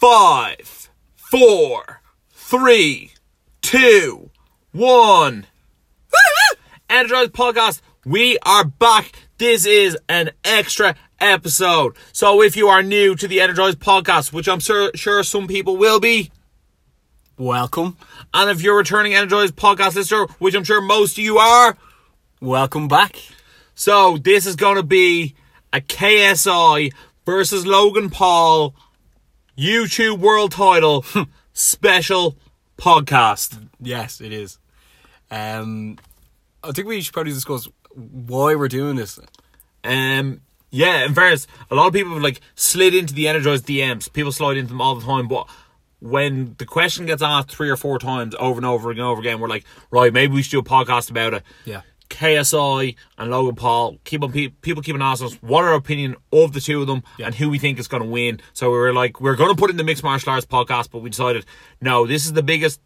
five, four, three, two, one. Energize Podcast, we are back. This is an extra episode. So if you are new to the Energize Podcast, which I'm sure, sure some people will be, Welcome. and if you're returning Energize Podcast listener, which I'm sure most of you are, Welcome back. so this is going to be a KSI versus Logan Paul YouTube World Title special podcast. Yes, it is. Um, I think we should probably discuss why we're doing this. Um, yeah, in fairness, a lot of people have like slid into the Energized DMs. People slide into them all the time, but when the question gets asked three or four times over and over and over again, we're like, right, maybe we should do a podcast about it. Yeah. KSI and Logan Paul keep on pe- people keep on asking us what our opinion of the two of them Yeah. and who we think is going to win. So we were like, we're going to put in the mixed martial arts podcast, but we decided no, this is the biggest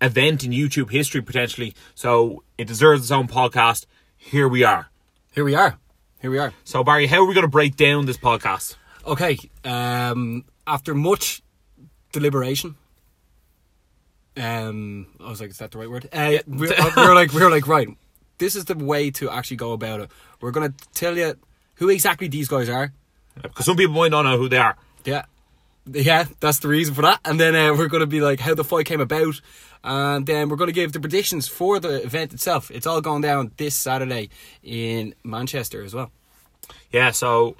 event in YouTube history potentially, so it deserves its own podcast. Here we are. Here we are. Here we are. So Barry, how are we going to break down this podcast? Okay. Um, after much deliberation, um, I was like, is that the right word? Uh, we, we were like, we were like, right. This is the way to actually go about it. We're gonna tell you who exactly these guys are. Because some people might not know who they are. Yeah. Yeah, that's the reason for that. And then uh, we're going to be like how the fight came about. And then we're going to give the predictions for the event itself. It's all going down this Saturday in Manchester as well. Yeah. So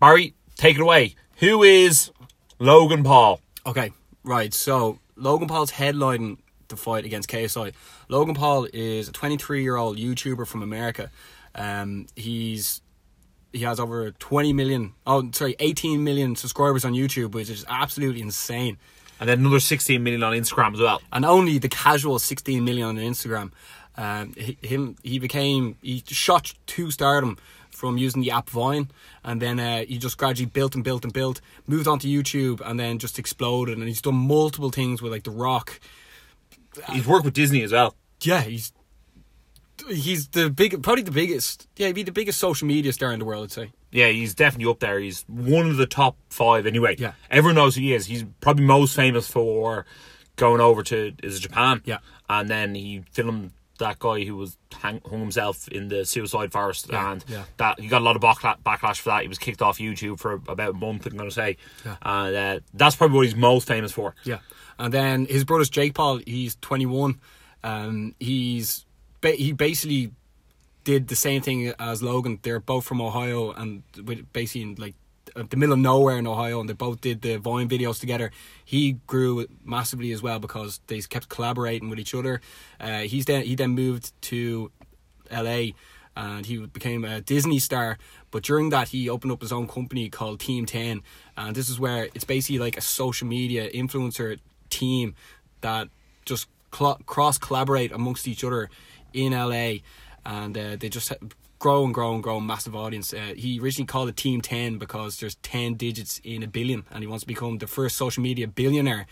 Barry, take it away. Who is Logan Paul? Okay, right. So Logan Paul's headlining the fight against KSI. Logan Paul is a 23 year old YouTuber from America. Um, he's he has over 20 million, oh sorry, 18 million subscribers on YouTube, which is absolutely insane. And then another 16 million on Instagram as well. and only the casual 16 million on Instagram. Um, he, him, he became he shot to stardom from using the app Vine, and then uh, he just gradually built and built and built, moved onto YouTube, and then just exploded. And he's done multiple things with like The Rock. He's worked with Disney as well. Yeah, he's he's the big, probably the biggest. Yeah, he'd be the biggest social media star in the world. I'd say. Yeah, he's definitely up there. He's one of the top five anyway. Yeah. Everyone knows who he is. He's probably most famous for going over to is Japan. Yeah. And then he filmed that guy who was hang, hung himself in the suicide forest Yeah, and yeah. that he got a lot of backla- backlash for that. He was kicked off YouTube for about a month, I'm gonna say. Yeah. And uh, that's probably what he's most famous for. Yeah, and then his brother's Jake Paul. He's twenty one. Um, he's he basically did the same thing as Logan. They're both from Ohio and basically in like the middle of nowhere in Ohio, and they both did the Vine videos together. He grew massively as well because they kept collaborating with each other. Uh, he's then he then moved to L.A. and he became a Disney star. But during that, he opened up his own company called Team Ten, and this is where it's basically like a social media influencer team that just cl- cross collaborate amongst each other in LA, and uh, they just grow and grow and grow massive audience. Uh, he originally called it Team Ten because there's ten digits in a billion, and he wants to become the first social media billionaire.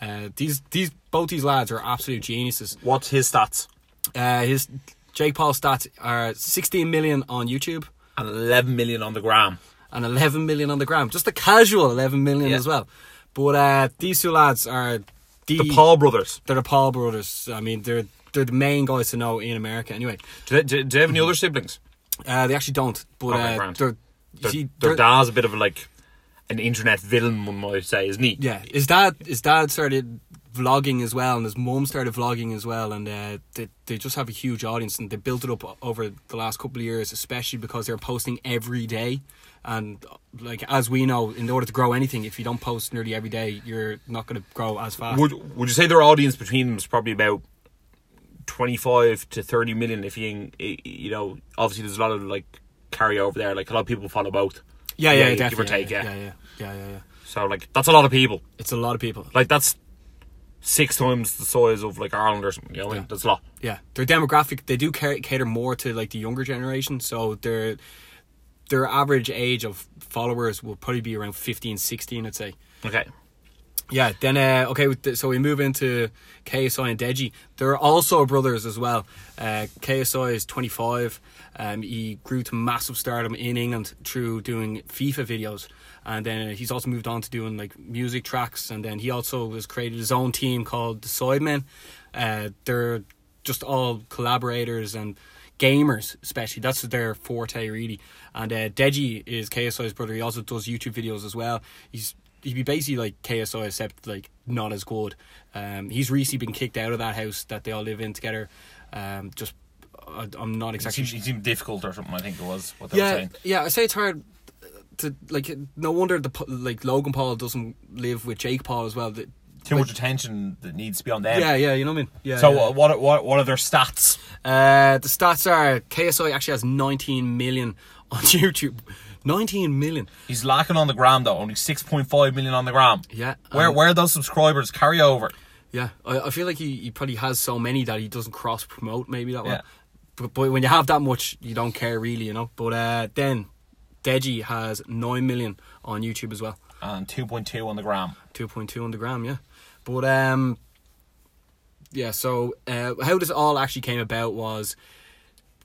Uh, these these both these lads are absolute geniuses. What's his stats? Uh, his Jake Paul stats are 16 million on YouTube And 11 million on the gram. and 11 million on the gram. Just a casual 11 million Yeah. as well. But uh, these two lads are the, The Paul brothers. They're the Paul brothers. I mean, they're they're the main guys to know in America. Anyway, Do they, do, they have any other siblings? uh, they actually don't. But Okay, uh, they're, Their, see, their dad's a bit of a, like an internet villain, one might say, isn't he? Yeah, his dad his dad started vlogging as well, and his mum started vlogging as well, and uh, they they just have a huge audience, and they built it up over the last couple of years, especially because they're posting every day. And like as we know, in order to grow anything, if you don't post nearly every day, you're not going to grow as fast. Would Would you say their audience between them is probably about twenty five to thirty million? If you eh, you know, obviously there's a lot of like carryover there. Like a lot of people follow both. yeah, yeah, give or definitely. take, yeah, yeah. yeah, yeah, yeah, yeah, yeah. So like that's a lot of people. It's a lot of people. Like that's six times the size of like Ireland or something. You know, Yeah. that's a lot. Yeah, their demographic they do cater more to like the younger generation, so their their average age of followers will probably be around 15, 16, I'd say. Okay. Yeah, then uh, okay, so we move into KSI and Deji. They're also brothers as well. Uh, KSI is 25. Um, he grew to massive stardom in England through doing FIFA videos, and then he's also moved on to doing like music tracks. And then he also has created his own team called the Sidemen. Uh, they're just all collaborators and gamers, especially. That's their forte, really. And uh, Deji is KSI's brother. He also does YouTube videos as well. He's he'd be basically like KSI, except like not as good. Um, he's recently been kicked out of that house that they all live in together. Um, just I, I'm not It exactly. seemed, it seemed difficult or something. I think it was what they were saying. yeah. I say it's hard to like. No wonder the like Logan Paul doesn't live with Jake Paul as well. The- Too much attention that needs to be on them. Yeah, yeah. You know what I mean? Yeah. So yeah. uh, what, are- what what are their stats? Uh, the stats are KSI actually has 19 million on YouTube. 19 million. He's lacking on the gram though. Only six point five million on the gram. Yeah, Where um, where are those subscribers carry over? Yeah, I, I feel like he, he probably has so many that he doesn't cross promote maybe that Yeah. But, but when you have that much, you don't care really, you know. But uh, then Deji has 9 million on YouTube as well. And two point two on the gram. 2.2 on the gram, yeah. But um, yeah. So uh, how this all actually came about was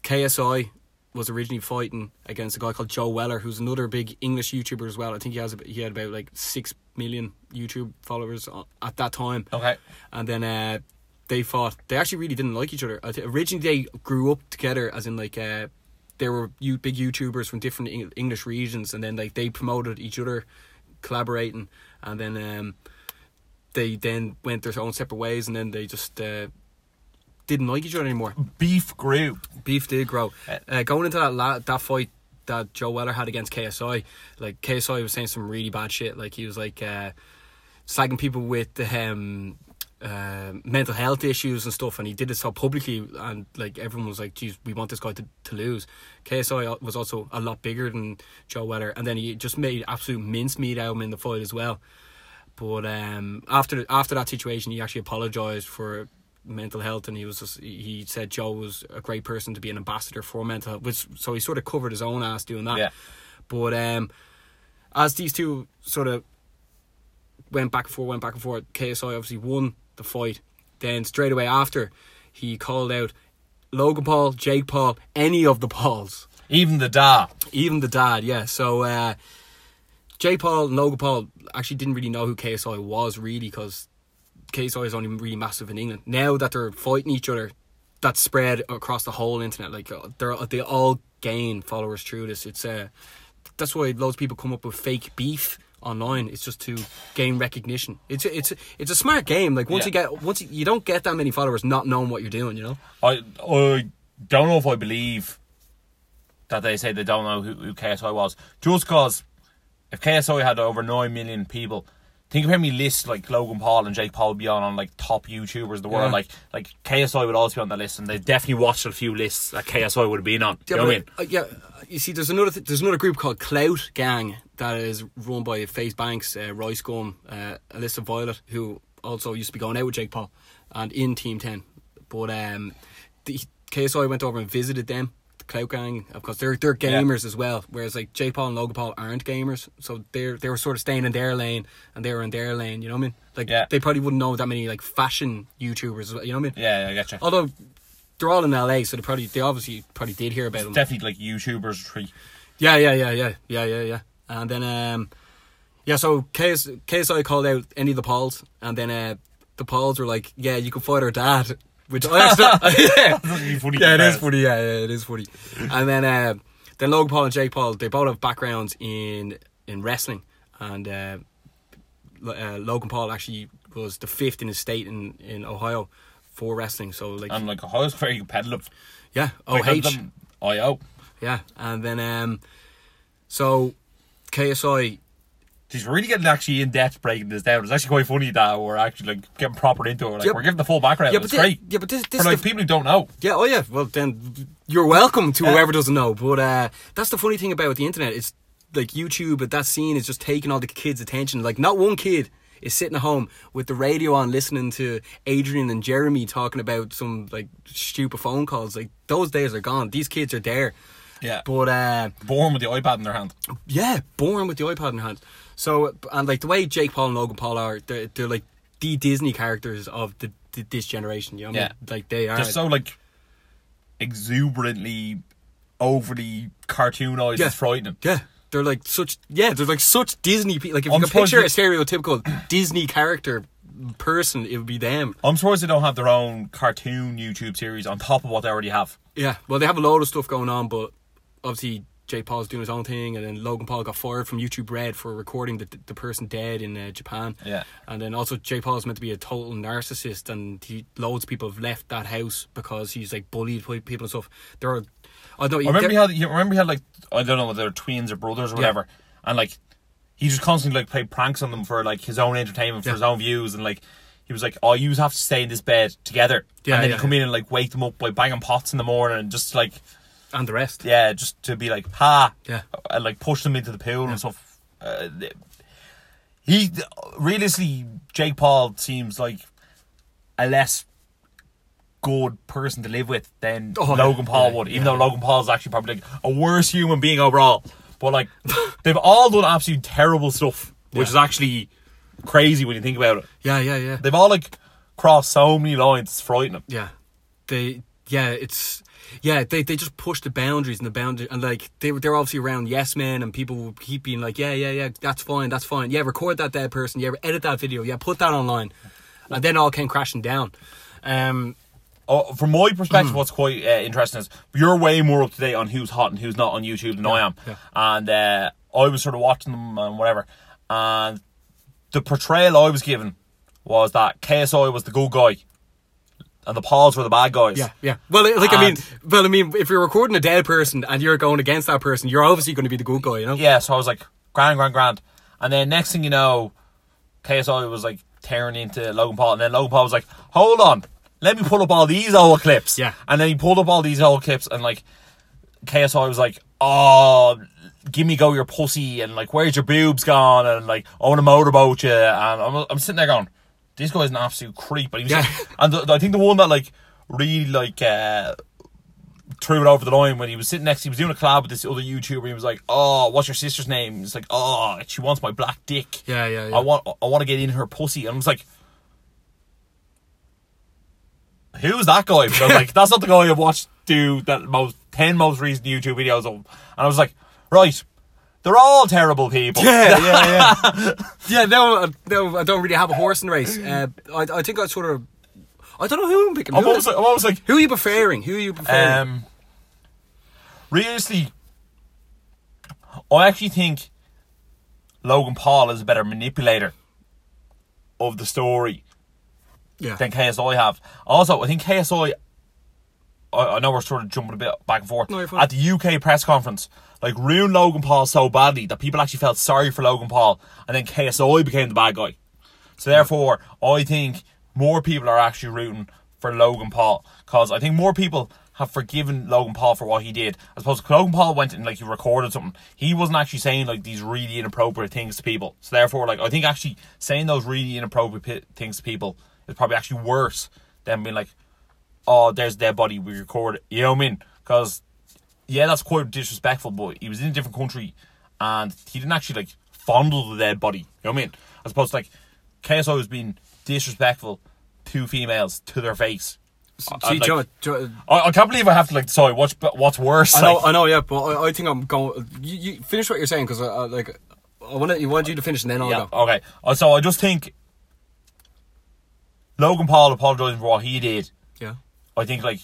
KSI was originally fighting against a guy called Joe Weller, who's another big English YouTuber as well. I think he has he had about like six million YouTube followers at that time. Okay. And then uh, they fought. They actually really didn't like each other. Originally, they grew up together, as in like uh, they were big YouTubers from different English regions, and then like they promoted each other, collaborating, and then um, they then went their own separate ways, and then they just uh, didn't like each other anymore. Beef grew. Beef did grow. Uh, Uh, going into that la- that fight that Joe Weller had against KSI, like KSI was saying some really bad shit. Like he was like uh, slagging people with um, uh, mental health issues and stuff, and he did it so publicly, and like everyone was like, "Geez, we want this guy to, to lose." KSI was also a lot bigger than Joe Weller, and then he just made absolute mincemeat out of him in the fight as well. But um, after after that situation, he actually apologized for mental health, and he was just, he said Joe was a great person to be an ambassador for mental health, which so he sort of covered his own ass doing that. Yeah. But um, as these two sort of went back and forth, went back and forth, KSI obviously won the fight. Then straight away after, he called out Logan Paul, Jake Paul, any of the Pauls Even the dad, even the dad, yeah. So uh, Jay Paul and Logan Paul actually didn't really know who KSI was really because KSI is only really massive in England. Now that they're fighting each other, that's spread across the whole internet. Like uh, they're they all gain followers through this. It's uh, that's why loads of people come up with fake beef online. It's just to gain recognition. It's a, it's a, it's a smart game. Like once Yeah. you get once you, you don't get that many followers, not knowing what you're doing. You know. I I don't know if I believe that they say they don't know who, who KSI was. Just cause if KSI had over nine million people, think of how many lists like Logan Paul and Jake Paul would be on on like top YouTubers in the world. Yeah. Like like KSI would also be on the list, and they definitely watched a few lists that KSI would have been on. you know what I mean? uh, yeah. You see, there's another th- there's another group called Clout Gang that is run by FaZe Banks, uh, RiceGum, uh, Alyssa Violet, who also used to be going out with Jake Paul and in Team Ten. But um, the KSI went over and visited them, the Clout Gang, because they're they're Yeah. gamers as well. Whereas like Jay Paul and Logan Paul aren't gamers, so they're they were sort of staying in their lane and they were in their lane. You know what I mean? Like Yeah. they probably wouldn't know that many like fashion YouTubers. You know what I mean? Yeah, I get you. Although they're all in LA, so they probably they obviously probably did hear about them. Definitely like YouTubers tree. Yeah, yeah, yeah, yeah, yeah, yeah, yeah. And then, um, yeah, so KS, KSI called out any of the Pauls, and then uh, the Pauls were like, "Yeah, you can fight our dad," which I actually, yeah, funny yeah, it is funny. Yeah, yeah, it is funny. And then, uh, then Logan Paul and Jake Paul, they both have backgrounds in in wrestling, and uh, uh, Logan Paul actually was the fifth in his state in in Ohio for wrestling. So like, And like Ohio's very competitive. yeah, OH. them- IO. Yeah, and then um, so KSI, He's really getting actually in depth breaking this down. It's actually quite funny that we're actually like getting proper into it. Like Yep. we're giving the full background. yeah, but it's thi- great. yeah, but this, this For like the, people who don't know. yeah, oh yeah. Well, then you're welcome to Yeah. whoever doesn't know. But uh, that's the funny thing about the internet. It's like YouTube, but that scene is just taking all the kids' attention. Like not one kid is sitting at home with the radio on, listening to Adrian and Jeremy talking about some like stupid phone calls. Like those days are gone. These kids are there. Yeah. But uh, Born with the iPad in their hand. yeah, born with the iPad in their hand. So and like the way Jake Paul and Logan Paul are, they're, they're like the Disney characters of the, the this generation. You know what I mean? Like they are. They're so like exuberantly overly cartoonized. Yeah. It's frightening. yeah. They're like such yeah, they're like such Disney people. Like if I'm you could picture a stereotypical Disney character person, it would be them. I'm surprised they don't have their own cartoon YouTube series on top of what they already have. Yeah, well, they have a load of stuff going on, but obviously Jake Paul's doing his own thing, and then Logan Paul got fired from YouTube Red for recording the the person dead in uh, Japan. Yeah. and then also Jake Paul's meant to be a total narcissist, and he loads of people have left that house because he's like bullied pe- people and stuff. There are, I don't know. Remember he had. You remember he had like I don't know whether they're twins or brothers or Yeah. whatever, and like he just constantly like played pranks on them for like his own entertainment, for Yeah. his own views, and like he was like, "Oh, you have to stay in this bed together," Yeah, and then yeah, he come yeah. in and like wake them up by banging pots in the morning, and just like and the rest. yeah, just to be like ha, Yeah. and like push them into the pool and stuff. Uh, he realistically, Jake Paul seems like a less good person to live with than Oh, Logan yeah, Paul yeah, would. Even yeah. though Logan Paul is actually probably like a worse human being overall, but like they've all done absolutely terrible stuff, which Yeah. is actually crazy when you think about it. Yeah, yeah, yeah. They've all like crossed so many lines. It's frightening. Yeah, they yeah it's yeah they they just push the boundaries and the boundary and like they they're obviously around yes men and people will keep being like yeah yeah yeah that's fine that's fine yeah record that dead person yeah edit that video yeah put that online and then all came crashing down. Um, Oh, from my Mm. perspective, what's quite uh, interesting is you're way more up to date on who's hot and who's not on YouTube than I am. yeah. And uh, I was sort of watching them and whatever. And the portrayal I was given was that KSI was the good guy and the Pauls were the bad guys. yeah, yeah. Well, like I mean, And- well, I mean, if you're recording a dead person and you're going against that person, you're obviously going to be the good guy, you know? Yeah, so I was like, grand, grand, grand. And then next thing you know, KSI was like tearing into Logan Paul. And then Logan Paul was like, hold on, let me pull up all these old clips. Yeah. And then he pulled up all these old clips and like, KSI was like, oh, give me go your pussy. And like, where's your boobs gone? And like, I want to motorboat you. And I'm, I'm sitting there going, this guy's an absolute creep. But he was Yeah. and the, I think the one that like really like, uh, threw it over the line when he was sitting next. To he was doing a collab with this other YouTuber. He was like, "Oh, what's your sister's name?" He's like, "Oh, she wants my black dick. Yeah, yeah, yeah. I want, I want to get in her pussy." And I was like, "Who's that guy?" Because I was like, "That's not the guy I've watched do that most ten most recent YouTube videos of." And I was like, "Right." They're all terrible people. Yeah, yeah, yeah. yeah, no, uh, no, I don't really have a horse in the race. Uh, I, I think I sort of, I don't know who I'm picking. I'm Who, always like, I'm always like, who are you preferring? Who are you preferring? Um, realistically, I actually think Logan Paul is a better manipulator of the story yeah, than KSI have. Also, I think KSI. I, I know we're sort of jumping a bit back and forth. No, you're fine. At the UK press conference, like ruined Logan Paul so badly that people actually felt sorry for Logan Paul, and then KSI became the bad guy. So therefore, I think more people are actually rooting for Logan Paul because I think more people have forgiven Logan Paul for what he did. I suppose Logan Paul went and like he recorded something. He wasn't actually saying like these really inappropriate things to people. So therefore, like I think actually saying those really inappropriate pi- things to people is probably actually worse than being like, "Oh, there's dead body. We recorded." You know what I mean? Because yeah, that's quite disrespectful. But he was in a different country, and he didn't actually like fondle the dead body. You know what I mean? As opposed to like KSI was being disrespectful to females to their face. See, I'd like- Joe, Joe, I, I can't believe I have to like Sorry, what's what's worse. I know, like- I know, yeah, but I, I think I'm going. You, you finish what you're saying because I, I like. I want to. want you to finish and then I'll yeah, go. okay. Uh, So I just think Logan Paul apologizing for what he did. Yeah, I think like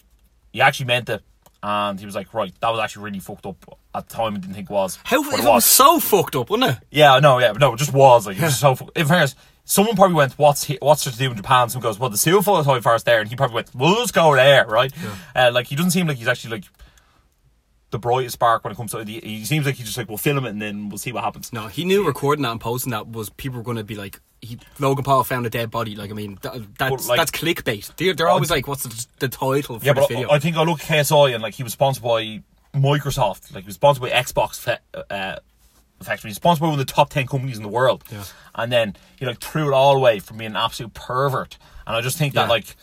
he actually meant it, and he was like, right, that was actually really fucked up at the time. I didn't think it was. how it was so fucked up, wasn't it? Yeah, no, yeah, no, it just was like it was so. fu- In fairness, someone probably went, "What's he, what's there to do in Japan?" Someone goes, "Well, the suicide forest there," and he probably went, "Well, let's go there, right?" Uh, like he doesn't seem like he's actually like the brightest spark when it comes to. He, he seems like he's just like, "We'll film it and then we'll see what happens." No, he knew recording that and posting that was people were going to be like, he, Logan Paul found a dead body. Like, I mean, that, that's like- that's clickbait. They're, they're always like, what's the, the title for Yeah, this but video? I, think I look at KSI and like he was sponsored by Microsoft, like he was sponsored by Xbox. fe- Uh, effectively, he's sponsored by one of the top ten companies in the world. Yeah. And then he like threw it all away from being an absolute pervert. And I just think that Yeah. like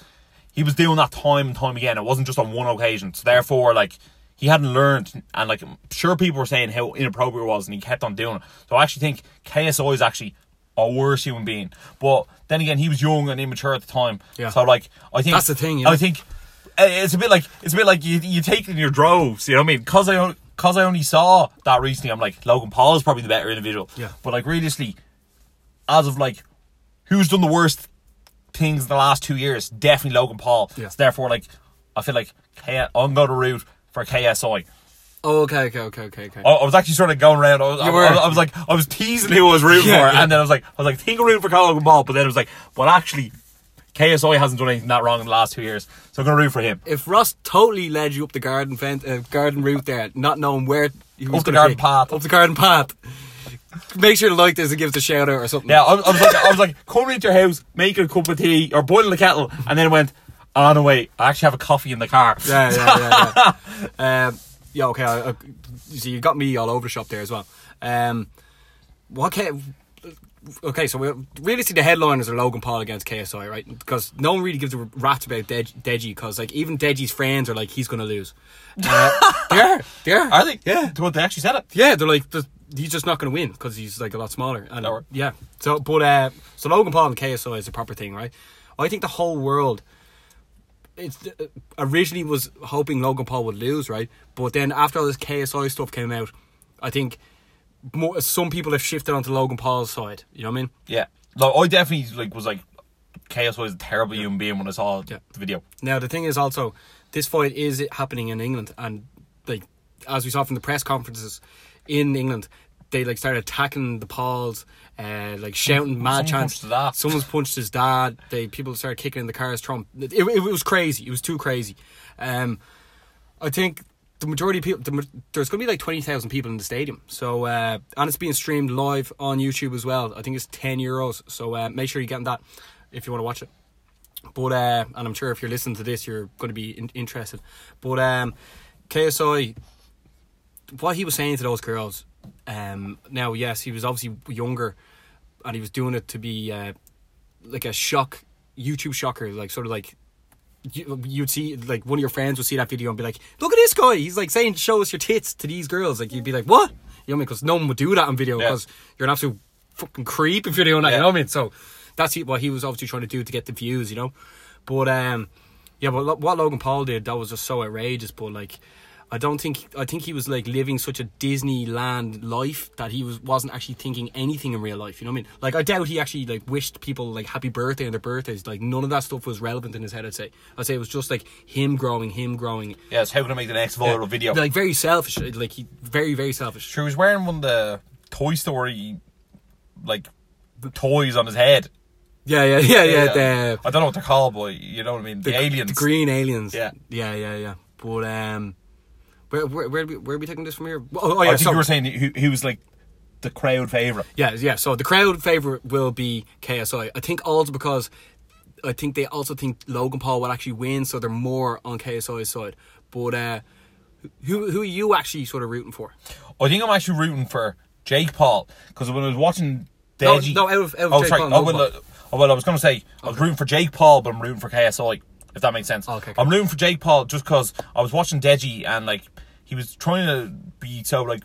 he was doing that time and time again. It wasn't just on one occasion. So therefore, like he hadn't learned, and like I'm sure people were saying how inappropriate it was, and he kept on doing it. So I actually think KSI is actually a worse human being. But then again, he was young and immature at the time. Yeah. So like, I think That's the thing, yeah. I think uh, it's a bit like it's a bit like you you take it in your droves. You know what I mean? Because I because I only saw that recently, I'm like Logan Paul is probably the better individual. Yeah. But like realistically, as of like who's done the worst things in the last two years, definitely Logan Paul. Yeah. So therefore, like I feel like K- I'm going to root for KSI. Oh, okay, okay, okay, okay, okay. I, I was actually sort of going around. I was, I, were. I I was like, I was teasing who I was rooting Yeah, for, yeah. and then I was like, I was like, think of rooting for Logan Paul, but then it was like, but actually, KSI hasn't done anything that wrong in the last two years, so I'm going to root for him. if Ross totally led you up the garden fence, uh, garden route there, not knowing where he was Up the garden pick, path. up the garden path, make sure to like this and give us a shout out or something. Yeah, I, I was like, I was like, come into your house, make a cup of tea or boil the kettle, and then went. On the way, I actually have a coffee in the car. yeah, yeah, yeah. yeah. um, yeah okay. I, I, you you got me all over the shop there as well. Um, what kind? Okay, so we're, see the headliners are Logan Paul against KSI, right? Because no one really gives a rat's about Dej- Deji, because like even Deji's friends are like he's gonna lose. Uh, they are, they are, Are they? Yeah, what they actually said it. yeah, they're like the, he's just not to win because he's like a lot smaller. And yeah, so but uh, so Logan Paul and KSI is a proper thing, right? I think the whole world. It's uh, originally was hoping Logan Paul would lose, right? But then after all this KSI stuff came out, I think more, some people have shifted onto Logan Paul's side. You know what I mean? Yeah. No, I definitely like was like, KSI is a terrible human being when I saw Yeah. the video. Now the thing is also, this fight is happening in England, and like as we saw from the press conferences in England, they like started attacking the Pauls, uh, like shouting mad chants. Someone's punched his dad. They people started kicking in the cars. Trump. It, it, it was crazy. It was too crazy. Um, I think the majority of people, the, there's going to be like 20,000 people in the stadium. So, uh, and it's being streamed live on YouTube as well. I think it's 10 euros. So, uh, make sure you get that if you want to watch it. But, uh, and I'm sure if you're listening to this, you're going to be in- interested. But, um, KSI, what he was saying to those girls, um, now, yes, he was obviously younger and he was doing it to be, uh, like a shock, YouTube shocker, like sort of like you, you'd see like one of your friends would see that video and be like, "Look at this guy! He's like saying, show us your tits to these girls." Like you'd be like, "What?" You know what I mean? Because no one would do that on video Yeah. because you're an absolute fucking creep if you're doing that. Yeah. You know what I mean? So that's what he was obviously trying to do to get the views. You know, but um, yeah, but what Logan Paul did that was just so outrageous. But like. I don't think I think he was like living such a Disneyland life that he was wasn't actually thinking anything in real life. You know what I mean? Like I doubt he actually like wished people like happy birthday on their birthdays. Like none of that stuff was relevant in his head. I'd say. I'd say it was just like him growing, him growing. Yes, how can I make the next viral video? Like very selfish. Like he very very selfish. Sure, he was wearing one of the Toy Story, like, toys on his head. Yeah, yeah, yeah, yeah. The, I don't know what they're called, but you know what I mean. The, aliens. the green aliens. Yeah. yeah, yeah, yeah. But um, where where where are we, where are we taking this from here? Oh, oh I think so, you were saying he, he was like the crowd favorite. Yeah, yeah. So the crowd favorite will be KSI. I think also because I think they also think Logan Paul will actually win, so they're more on KSI's side. But uh, who who are you actually sort of rooting for? I think I'm actually rooting for Jake Paul because when I was watching No, Deji, no, out of- out of oh Jake sorry, Paul oh, well, uh, oh, well, I was going to say I was rooting for Jake Paul, but I'm rooting for KSI. If that makes sense. Oh, okay, cool. I'm rooting for Jake Paul just because I was watching Deji and like he was trying to be so like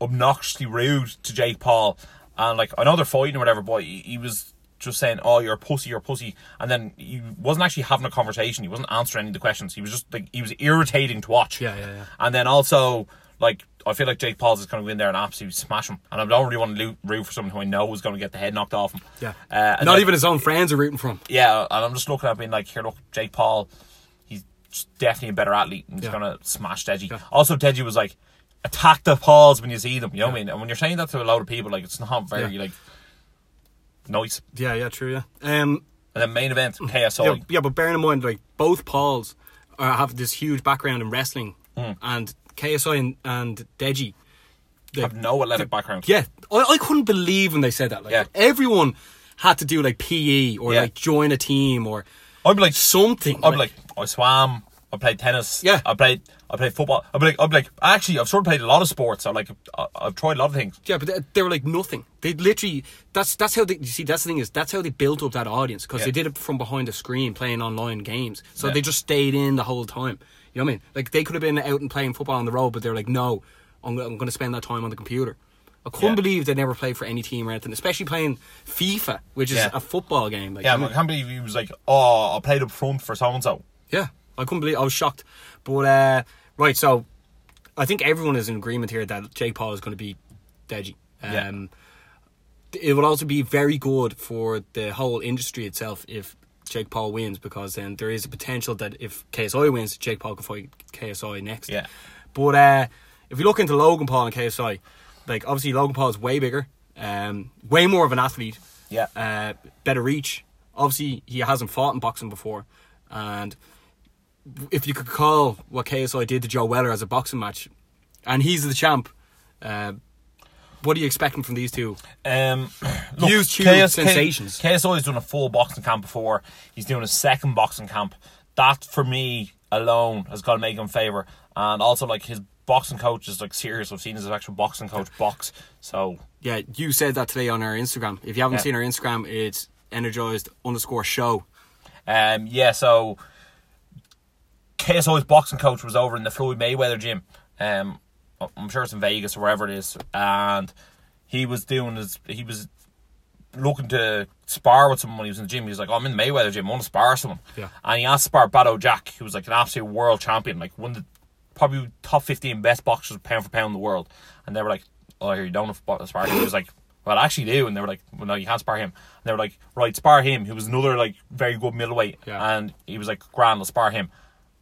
obnoxiously rude to Jake Paul, and like I know they're fighting or whatever, but he, he was just saying, "Oh, you're a pussy, you're a pussy," and then he wasn't actually having a conversation. He wasn't answering any of the questions. He was just like he was irritating to watch. Yeah, yeah, yeah. And then also like I feel like Jake Paul's is going to go in there and absolutely smash him, and I don't really want to root for someone who I know is going to get the head knocked off him. Yeah, uh, not even his own friends are rooting for him. yeah, and I'm just looking at being like, here, look, Jake Paul, he's definitely a better athlete and he's Yeah. gonna smash Deji. Yeah. Also, Deji was like, attack the Pauls when you see them. You know what I mean? And when you're saying that to a lot of people, like it's not very Yeah. like nice. Yeah, yeah, true. Yeah. Um, And then main event, KSI. yeah, yeah, but bearing in mind, like both Pauls uh, have this huge background in wrestling, and KSI and, and Deji. they- have no athletic background. Yeah, I, I couldn't believe when they said that. Like Yeah. everyone had to do like PE or Yeah. like join a team or I'd be like, something. I'd be like, I swam. I played tennis. Yeah. I played. I played football. I'd be like, I'd be like, actually, I've sort of played a lot of sports. I like, I've tried a lot of things. yeah, but they, they were like nothing. They literally that's that's how they you see that's the thing is that's how they built up that audience because Yeah. they did it from behind a screen playing online games. So Yeah. they just stayed in the whole time. You know what I mean? Like they could have been out and playing football on the road, but they're like, no, I'm, I'm going to spend that time on the computer. I couldn't Yeah. believe they never played for any team or anything, especially playing FIFA, which is Yeah. a football game. Like, Yeah, you know I can't believe he was like, oh, I played up front for so and so. Yeah, I couldn't believe. I was shocked. But uh, right, so I think everyone is in agreement here that Jake Paul is going to be. Yeah. Um, It will also be very good for the whole industry itself if Jake Paul wins, because then there is a potential that if KSI wins, Jake Paul can fight KSI next. Yeah. But uh, if you look into Logan Paul and KSI, like obviously Logan Paul is way bigger, um, way more of an athlete Yeah. uh, better reach. Obviously, he hasn't fought in boxing before, and if you could call what KSI did to Joe Weller as a boxing match, and he's the champ, uh, what are you expecting from these two? Um, Huge, huge sensations. KSI has done a full boxing camp before. He's doing a second boxing camp. That for me alone has got to make him favour. And also, like his boxing coach is like serious. I've seen his actual boxing coach box. So Yeah, you said that today on our Instagram. If you haven't Yeah. seen our Instagram, it's energized underscore show. Um, yeah, so KSI's boxing coach was over in the Floyd Mayweather gym. Um, I'm sure it's in Vegas or wherever it is, and he was doing his. He was looking to spar with someone when he was in the gym. He was like, oh, "I'm in the Mayweather gym. I want to spar someone." Yeah. And he asked to spar Badou Jack, who was like an absolute world champion, like one of the probably top 15 best boxers pound for pound in the world. And they were like, "Oh, you don't have to spar him." He was like. Well, I actually do, and they were like, "Well, no, you can't spar him." And they were like, "Right, spar him." He was another like very good middleweight, Yeah. and he was like, "Grand, let's spar him."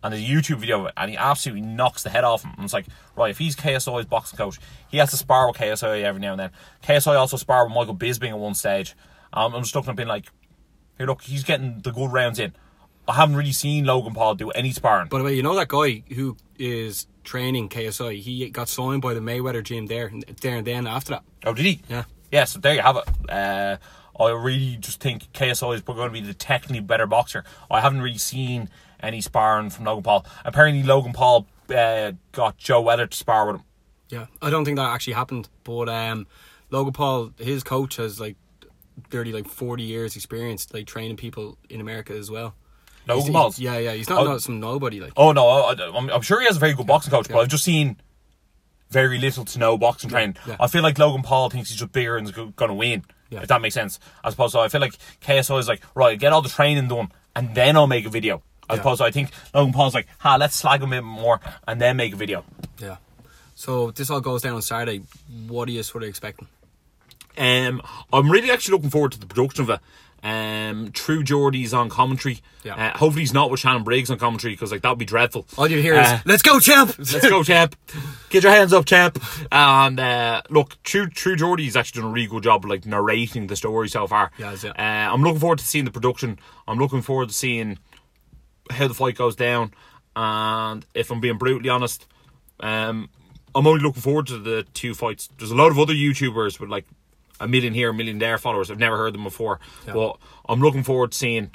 And there's a YouTube video of it, and he absolutely knocks the head off him. And it's like, right, if he's KSI's boxing coach, he has to spar with KSI every now and then. KSI also sparred with Michael Bisping at one stage. Um, I'm just looking at being like, here, look, he's getting the good rounds in. I haven't really seen Logan Paul do any sparring. By the way, you know that guy who is training KSI? He got signed by the Mayweather gym there, there and then after that. oh, did he? Yeah. Yeah, so there you have it. Uh, I really just think KSI is going to be the technically better boxer. I haven't really seen any sparring from Logan Paul. Apparently, Logan Paul uh, got Joe Weller to spar with him. Yeah, I don't think that actually happened. But um, Logan Paul, his coach has like nearly like forty years experience, like training people in America as well. Logan He's- Paul's? Yeah, yeah. He's not, Oh. not some nobody. Like, Oh no, I, I'm, I'm sure he has a very good boxing coach, but. I've just seen very little to no boxing training. yeah. I feel like Logan Paul thinks he's just bigger and is going to win. Yeah. If that makes sense. I suppose. So I feel like KSI is like, right, get all the training done, and then I'll make a video. As Yeah. opposed to, I think Logan Paul's like, ha, let's slag him a bit more, and then make a video. yeah. So this all goes down on Saturday. What are you sort of expecting? Um, I'm really actually looking forward to the production of it. Um, True Geordie's on commentary. Yeah. Uh, hopefully he's not with Shannon Briggs on commentary because like that would be dreadful. All you hear is Uh, "Let's go, champ!" Let's go, champ. Get your hands up, champ. And uh, look, True True Geordie's actually done a really good job of like narrating the story so far. He has, yeah. Uh, I'm looking forward to seeing the production. I'm looking forward to seeing how the fight goes down. And if I'm being brutally honest, um, I'm only looking forward to the two fights. There's a lot of other YouTubers with like a million here, a million there followers. I've never heard them before, Yeah. but I'm looking forward to seeing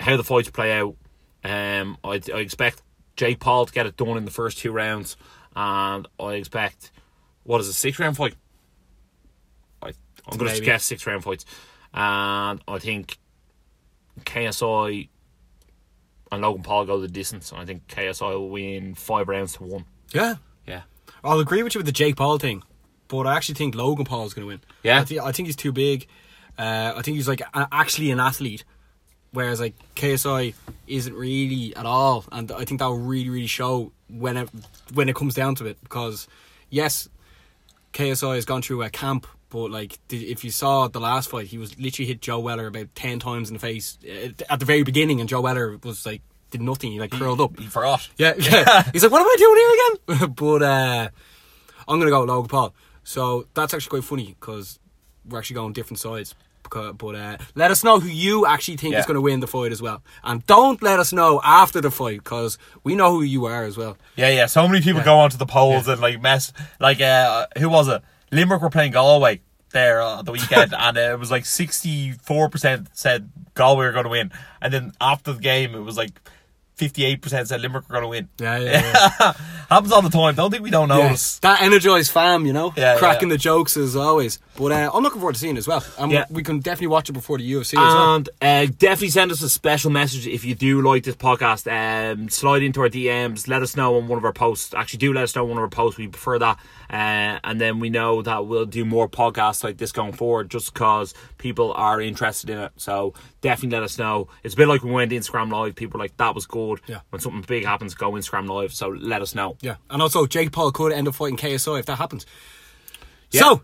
how the fights play out. Um, I, I expect Jake Paul to get it done in the first two rounds, and I expect what is a six round fight. I, I'm going to guess six round fights, and I think KSI and Logan Paul go the distance. And I think KSI will win five rounds to one. Yeah, Yeah, I'll agree with you with the Jake Paul thing, but I actually think Logan Paul is going to win. Yeah? I, thi- I think he's too big. Uh, I think he's like a- actually an athlete, whereas like KSI isn't really at all, and I think that will really really show when it when it comes down to it. Because yes, KSI has gone through a camp, but like if you saw the last fight, he was literally hit Joe Weller about ten times in the face uh, at the very beginning, and Joe Weller was like did nothing. He like curled up. he forgot. Yeah, yeah. He's like, what am I doing here again? but uh, I'm gonna go with Logan Paul. So that's actually quite funny because we're actually going different sides. But uh, let us know who you actually think Yeah. is going to win the fight as well, and don't let us know after the fight because we know who you are as well. Yeah, yeah. So many people go onto the polls and like mess. Like, uh, who was it? Limerick were playing Galway there uh, the weekend, and it was like sixty-four percent said Galway were going to win, and then after the game, it was like fifty-eight percent said Limerick were going to win. Yeah, yeah, yeah. Happens all the time. Don't think we don't Yeah, notice. that energized fam, you know, Yeah, cracking yeah. the jokes as always. But uh, I'm looking forward to seeing it as well. And Yeah. we can definitely watch it before the UFC as well. And uh, definitely send us a special message if you do like this podcast. Um, slide into our DMs. Let us know on one of our posts. Actually, do let us know on one of our posts. We prefer that. Uh, and then we know that we'll do more podcasts like this going forward just because people are interested in it. So definitely let us know. It's a bit like when we went Instagram Live. People were like, that was good. Yeah. When something big happens, go Instagram Live. So let us know. Yeah, and also Jake Paul could end up fighting KSI if that happens. Yeah. So,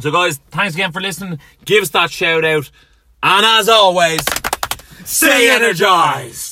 So, guys, thanks again for listening. Give us that shout out. And as always, stay energized.